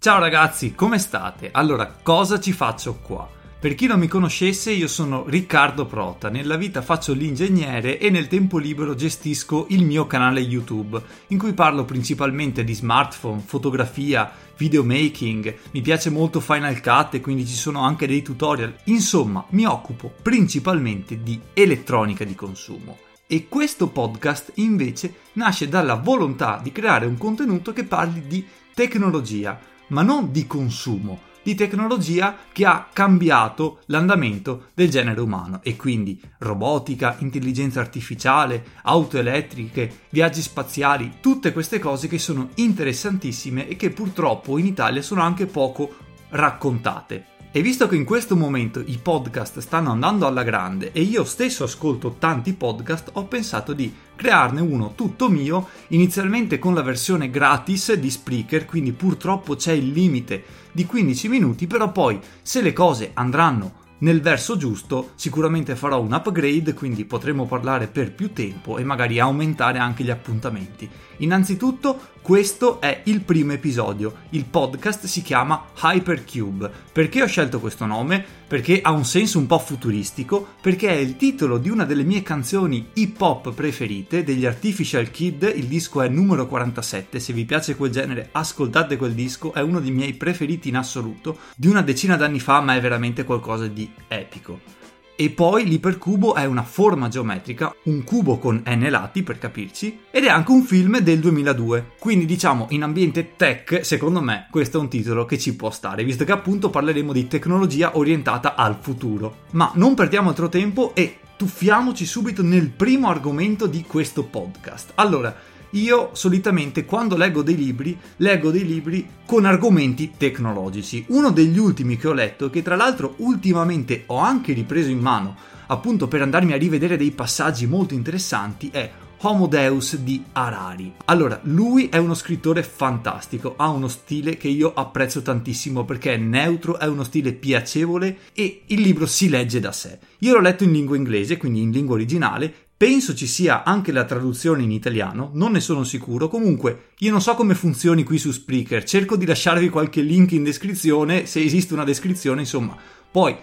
Ciao ragazzi, come state? Allora, cosa ci faccio qua? Per chi non mi conoscesse, io sono Riccardo Prota. Nella vita faccio l'ingegnere e nel tempo libero gestisco il mio canale YouTube, in cui parlo principalmente di smartphone, fotografia, videomaking. Mi piace molto Final Cut e quindi ci sono anche dei tutorial. Insomma, mi occupo principalmente di elettronica di consumo. E questo podcast invece nasce dalla volontà di creare un contenuto che parli di tecnologia, ma non di consumo di tecnologia che ha cambiato l'andamento del genere umano e quindi robotica, intelligenza artificiale, auto elettriche, viaggi spaziali, tutte queste cose che sono interessantissime e che purtroppo in Italia sono anche poco raccontate. E visto che in questo momento i podcast stanno andando alla grande e io stesso ascolto tanti podcast, ho pensato di crearne uno tutto mio, inizialmente con la versione gratis di Spreaker, quindi purtroppo c'è il limite di 15 minuti, però poi se le cose andranno nel verso giusto sicuramente farò un upgrade, quindi potremo parlare per più tempo e magari aumentare anche gli appuntamenti. Innanzitutto, questo è il primo episodio. Il podcast si chiama Hypercube. Perché ho scelto questo nome? Perché ha un senso un po' futuristico, perché è il titolo di una delle mie canzoni hip hop preferite, degli Artificial Kid, il disco è numero 47, se vi piace quel genere ascoltate quel disco, è uno dei miei preferiti in assoluto, di una decina d'anni fa ma è veramente qualcosa di epico. E poi l'ipercubo è una forma geometrica, un cubo con n lati per capirci, ed è anche un film del 2002. Quindi diciamo in ambiente tech, secondo me questo è un titolo che ci può stare, visto che appunto parleremo di tecnologia orientata al futuro. Ma non perdiamo altro tempo e tuffiamoci subito nel primo argomento di questo podcast. Allora, io solitamente quando leggo dei libri, leggo dei libri con argomenti tecnologici. Uno degli ultimi che ho letto, che tra l'altro ultimamente ho anche ripreso in mano, appunto per andarmi a rivedere dei passaggi molto interessanti, è Homo Deus di Harari. Allora, lui è uno scrittore fantastico, ha uno stile che io apprezzo tantissimo perché è neutro, è uno stile piacevole e il libro si legge da sé. Io l'ho letto in lingua inglese, quindi in lingua originale, Penso ci sia anche la traduzione in italiano, non ne sono sicuro. Comunque, io non so come funzioni qui su Spreaker. Cerco di lasciarvi qualche link in descrizione, se esiste una descrizione, insomma. Poi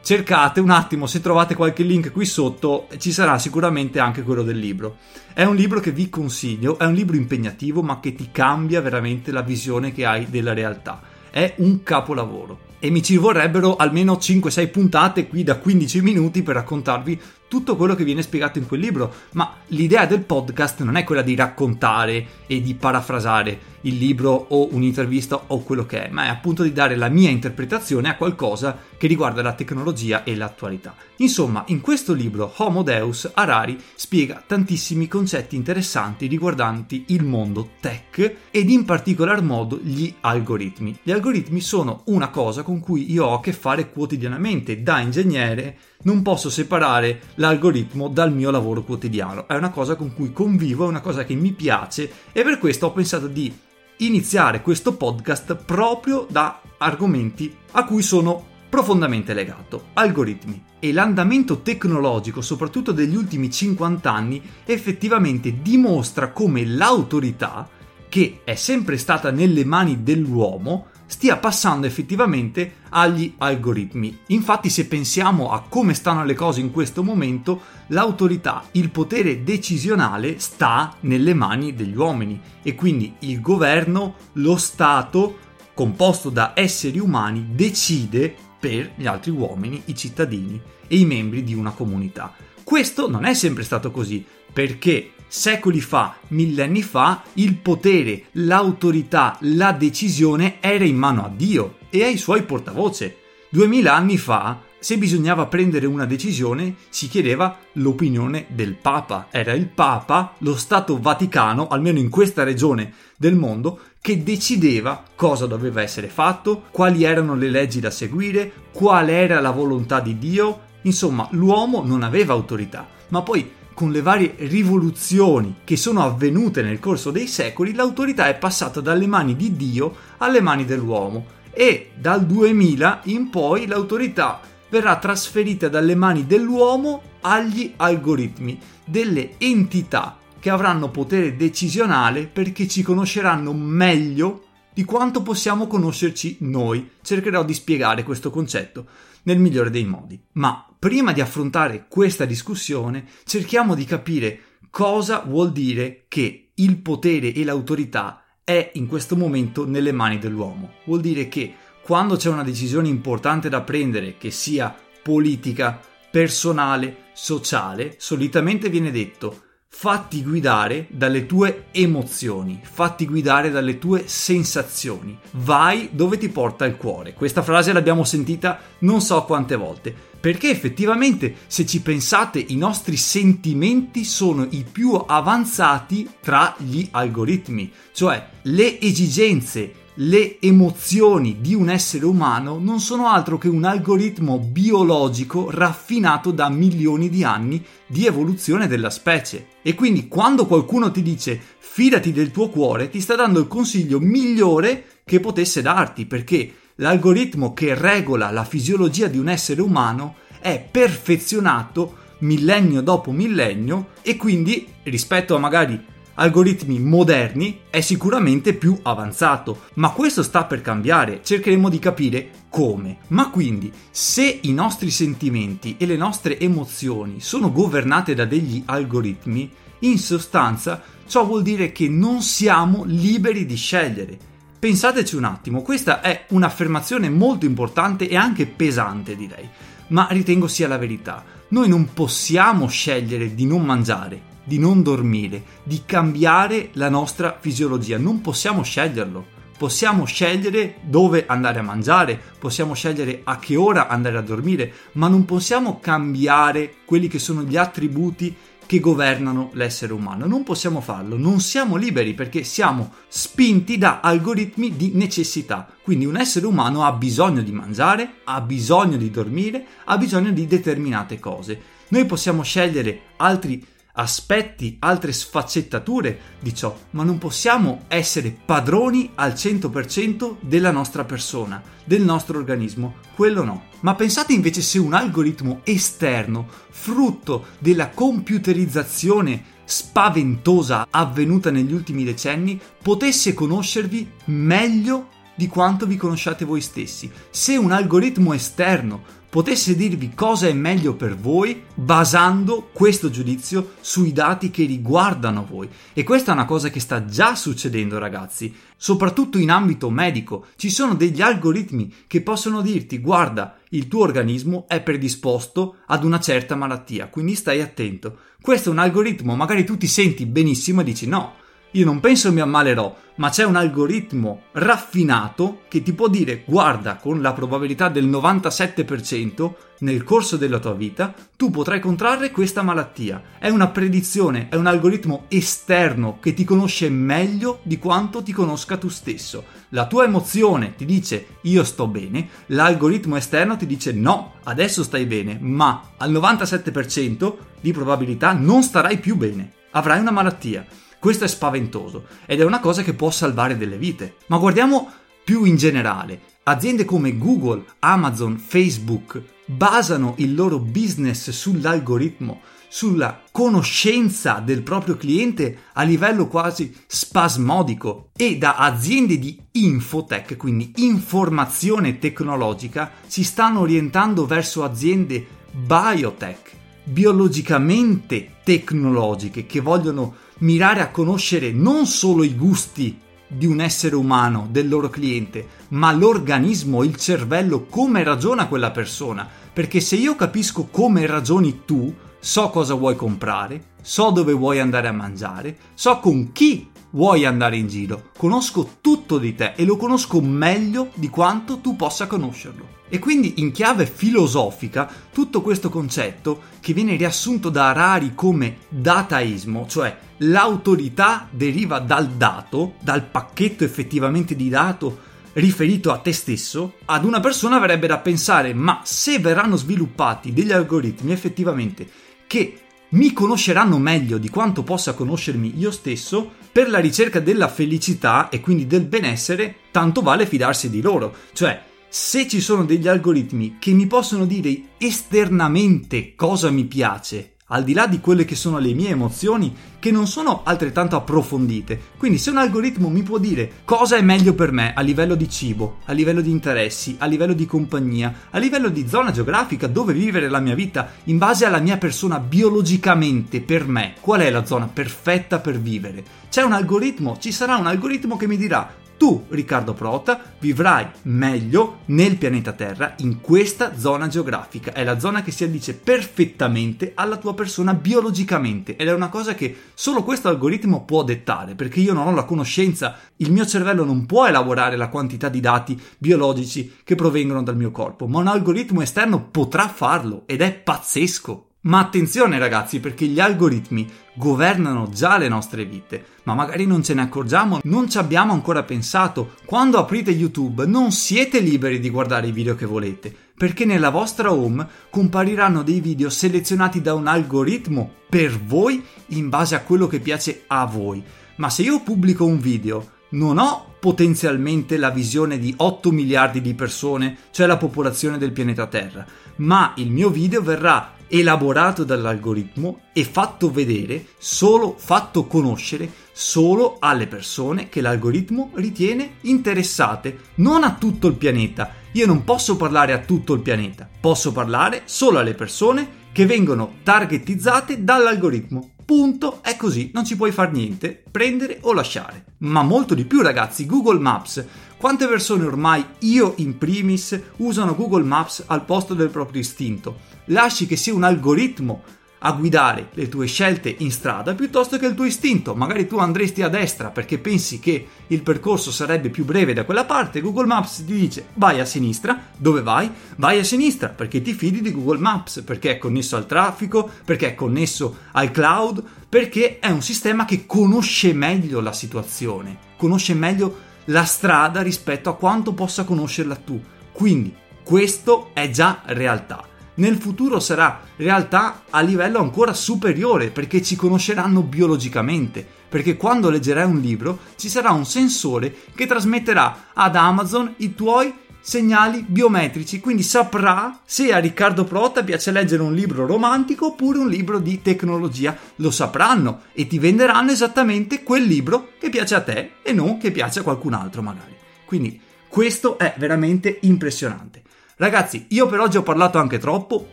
cercate un attimo se trovate qualche link qui sotto, ci sarà sicuramente anche quello del libro. È un libro che vi consiglio, è un libro impegnativo, ma che ti cambia veramente la visione che hai della realtà. È un capolavoro e mi ci vorrebbero almeno 5-6 puntate qui da 15 minuti per raccontarvi tutto quello che viene spiegato in quel libro, ma l'idea del podcast non è quella di raccontare e di parafrasare il libro o un'intervista o quello che è, ma è appunto di dare la mia interpretazione a qualcosa che riguarda la tecnologia e l'attualità. Insomma, in questo libro Homo Deus Harari spiega tantissimi concetti interessanti riguardanti il mondo tech ed in particolar modo gli algoritmi. Gli algoritmi sono una cosa con cui io ho a che fare quotidianamente da ingegnere non posso separare l'algoritmo dal mio lavoro quotidiano. È una cosa con cui convivo, è una cosa che mi piace e per questo ho pensato di iniziare questo podcast proprio da argomenti a cui sono profondamente legato, algoritmi. E l'andamento tecnologico, soprattutto degli ultimi 50 anni, effettivamente dimostra come l'autorità, che è sempre stata nelle mani dell'uomo, stia passando effettivamente agli algoritmi. Infatti se pensiamo a come stanno le cose in questo momento, l'autorità, il potere decisionale sta nelle mani degli uomini e quindi il governo, lo Stato, composto da esseri umani, decide per gli altri uomini, i cittadini e i membri di una comunità. Questo non è sempre stato così, perché secoli fa, millenni fa, il potere, l'autorità, la decisione era in mano a Dio e ai suoi portavoce. Duemila anni fa, se bisognava prendere una decisione, si chiedeva l'opinione del Papa. Era il Papa, lo Stato Vaticano, almeno in questa regione del mondo, che decideva cosa doveva essere fatto, quali erano le leggi da seguire, qual era la volontà di Dio. Insomma, l'uomo non aveva autorità. Ma poi con le varie rivoluzioni che sono avvenute nel corso dei secoli, l'autorità è passata dalle mani di Dio alle mani dell'uomo e dal 2000 in poi l'autorità verrà trasferita dalle mani dell'uomo agli algoritmi, delle entità che avranno potere decisionale perché ci conosceranno meglio di quanto possiamo conoscerci noi. Cercherò di spiegare questo concetto nel migliore dei modi. Ma prima di affrontare questa discussione, cerchiamo di capire cosa vuol dire che il potere e l'autorità è in questo momento nelle mani dell'uomo. Vuol dire che quando c'è una decisione importante da prendere, che sia politica, personale, sociale, solitamente viene detto fatti guidare dalle tue emozioni, fatti guidare dalle tue sensazioni, vai dove ti porta il cuore. Questa frase l'abbiamo sentita non so quante volte, perché effettivamente se ci pensate i nostri sentimenti sono i più avanzati tra gli algoritmi, cioè le esigenze le emozioni di un essere umano non sono altro che un algoritmo biologico raffinato da milioni di anni di evoluzione della specie. E quindi quando qualcuno ti dice fidati del tuo cuore, ti sta dando il consiglio migliore che potesse darti, perché l'algoritmo che regola la fisiologia di un essere umano è perfezionato millennio dopo millennio e quindi rispetto a magari algoritmi moderni è sicuramente più avanzato, ma questo sta per cambiare, cercheremo di capire come. Ma quindi, se i nostri sentimenti e le nostre emozioni sono governate da degli algoritmi, in sostanza ciò vuol dire che non siamo liberi di scegliere. Pensateci un attimo, questa è un'affermazione molto importante e anche pesante direi, ma ritengo sia la verità. Noi non possiamo scegliere di non mangiare, di non dormire, di cambiare la nostra fisiologia. Non possiamo sceglierlo. Possiamo scegliere dove andare a mangiare, possiamo scegliere a che ora andare a dormire, ma non possiamo cambiare quelli che sono gli attributi che governano l'essere umano. Non possiamo farlo, non siamo liberi perché siamo spinti da algoritmi di necessità. Quindi un essere umano ha bisogno di mangiare, ha bisogno di dormire, ha bisogno di determinate cose. Noi possiamo scegliere altri aspetti, altre sfaccettature di ciò, ma non possiamo essere padroni al 100% della nostra persona, del nostro organismo, quello no. Ma pensate invece se un algoritmo esterno, frutto della computerizzazione spaventosa avvenuta negli ultimi decenni, potesse conoscervi meglio di quanto vi conosciate voi stessi. Se un algoritmo esterno potesse dirvi cosa è meglio per voi basando questo giudizio sui dati che riguardano voi. E questa è una cosa che sta già succedendo ragazzi, soprattutto in ambito medico. Ci sono degli algoritmi che possono dirti guarda, il tuo organismo è predisposto ad una certa malattia, quindi stai attento. Questo è un algoritmo, magari tu ti senti benissimo e dici no, io non penso mi ammalerò, ma c'è un algoritmo raffinato che ti può dire guarda con la probabilità del 97% nel corso della tua vita tu potrai contrarre questa malattia. È una predizione, è un algoritmo esterno che ti conosce meglio di quanto ti conosca tu stesso. La tua emozione ti dice io sto bene, l'algoritmo esterno ti dice no, adesso stai bene, ma al 97% di probabilità non starai più bene, avrai una malattia. Questo è spaventoso ed è una cosa che può salvare delle vite. Ma guardiamo più in generale. Aziende come Google, Amazon, Facebook basano il loro business sull'algoritmo, sulla conoscenza del proprio cliente a livello quasi spasmodico e da aziende di infotech, quindi informazione tecnologica, si stanno orientando verso aziende biotech, biologicamente tecnologiche che vogliono mirare a conoscere non solo i gusti di un essere umano, del loro cliente, ma l'organismo, il cervello, come ragiona quella persona. Perché se io capisco come ragioni tu, so cosa vuoi comprare, so dove vuoi andare a mangiare, so con chi vuoi andare in giro, conosco tutto di te e lo conosco meglio di quanto tu possa conoscerlo. E quindi in chiave filosofica tutto questo concetto, che viene riassunto da Harari come dataismo, cioè l'autorità deriva dal dato, dal pacchetto effettivamente di dato riferito a te stesso, ad una persona verrebbe da pensare, ma se verranno sviluppati degli algoritmi effettivamente che mi conosceranno meglio di quanto possa conoscermi io stesso, per la ricerca della felicità e quindi del benessere, tanto vale fidarsi di loro. Cioè, se ci sono degli algoritmi che mi possono dire esternamente cosa mi piace al di là di quelle che sono le mie emozioni, che non sono altrettanto approfondite. Quindi se un algoritmo mi può dire cosa è meglio per me a livello di cibo, a livello di interessi, a livello di compagnia, a livello di zona geografica dove vivere la mia vita, in base alla mia persona biologicamente, per me, qual è la zona perfetta per vivere? C'è un algoritmo, ci sarà un algoritmo che mi dirà tu, Riccardo Prota, vivrai meglio nel pianeta Terra in questa zona geografica. È la zona che si addice perfettamente alla tua persona biologicamente ed è una cosa che solo questo algoritmo può dettare perché io non ho la conoscenza, il mio cervello non può elaborare la quantità di dati biologici che provengono dal mio corpo, ma un algoritmo esterno potrà farlo ed è pazzesco. Ma attenzione ragazzi perché gli algoritmi governano già le nostre vite, ma magari non ce ne accorgiamo, non ci abbiamo ancora pensato. Quando aprite YouTube non siete liberi di guardare i video che volete, perché nella vostra home compariranno dei video selezionati da un algoritmo per voi in base a quello che piace a voi. Ma se io pubblico un video non ho potenzialmente la visione di 8 miliardi di persone, cioè la popolazione del pianeta Terra, ma il mio video verrà elaborato dall'algoritmo e fatto vedere solo, fatto conoscere solo alle persone che l'algoritmo ritiene interessate, non a tutto il pianeta. Io non posso parlare a tutto il pianeta, posso parlare solo alle persone che vengono targetizzate dall'algoritmo. Punto, è così, non ci puoi fare niente, prendere o lasciare. Ma molto di più ragazzi, Google Maps. Quante persone ormai, io in primis, usano Google Maps al posto del proprio istinto? Lasci che sia un algoritmo a guidare le tue scelte in strada piuttosto che il tuo istinto. Magari tu andresti a destra perché pensi che il percorso sarebbe più breve da quella parte, Google Maps ti dice vai a sinistra, dove vai? Vai a sinistra perché ti fidi di Google Maps, perché è connesso al traffico, perché è connesso al cloud, perché è un sistema che conosce meglio la situazione, conosce meglio la strada rispetto a quanto possa conoscerla tu. Quindi questo è già realtà nel futuro sarà realtà a livello ancora superiore perché ci conosceranno biologicamente, perché quando leggerai un libro ci sarà un sensore che trasmetterà ad Amazon i tuoi segnali biometrici, quindi saprà se a Riccardo Prota piace leggere un libro romantico oppure un libro di tecnologia, lo sapranno e ti venderanno esattamente quel libro che piace a te e non che piace a qualcun altro magari. Quindi questo è veramente impressionante. Ragazzi, io per oggi ho parlato anche troppo,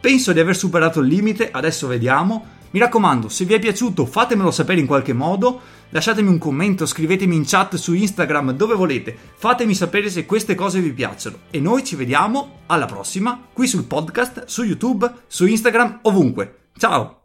penso di aver superato il limite, adesso vediamo. Mi raccomando, se vi è piaciuto fatemelo sapere in qualche modo, lasciatemi un commento, scrivetemi in chat su Instagram dove volete, fatemi sapere se queste cose vi piacciono e noi ci vediamo alla prossima qui sul podcast, su YouTube, su Instagram, ovunque. Ciao!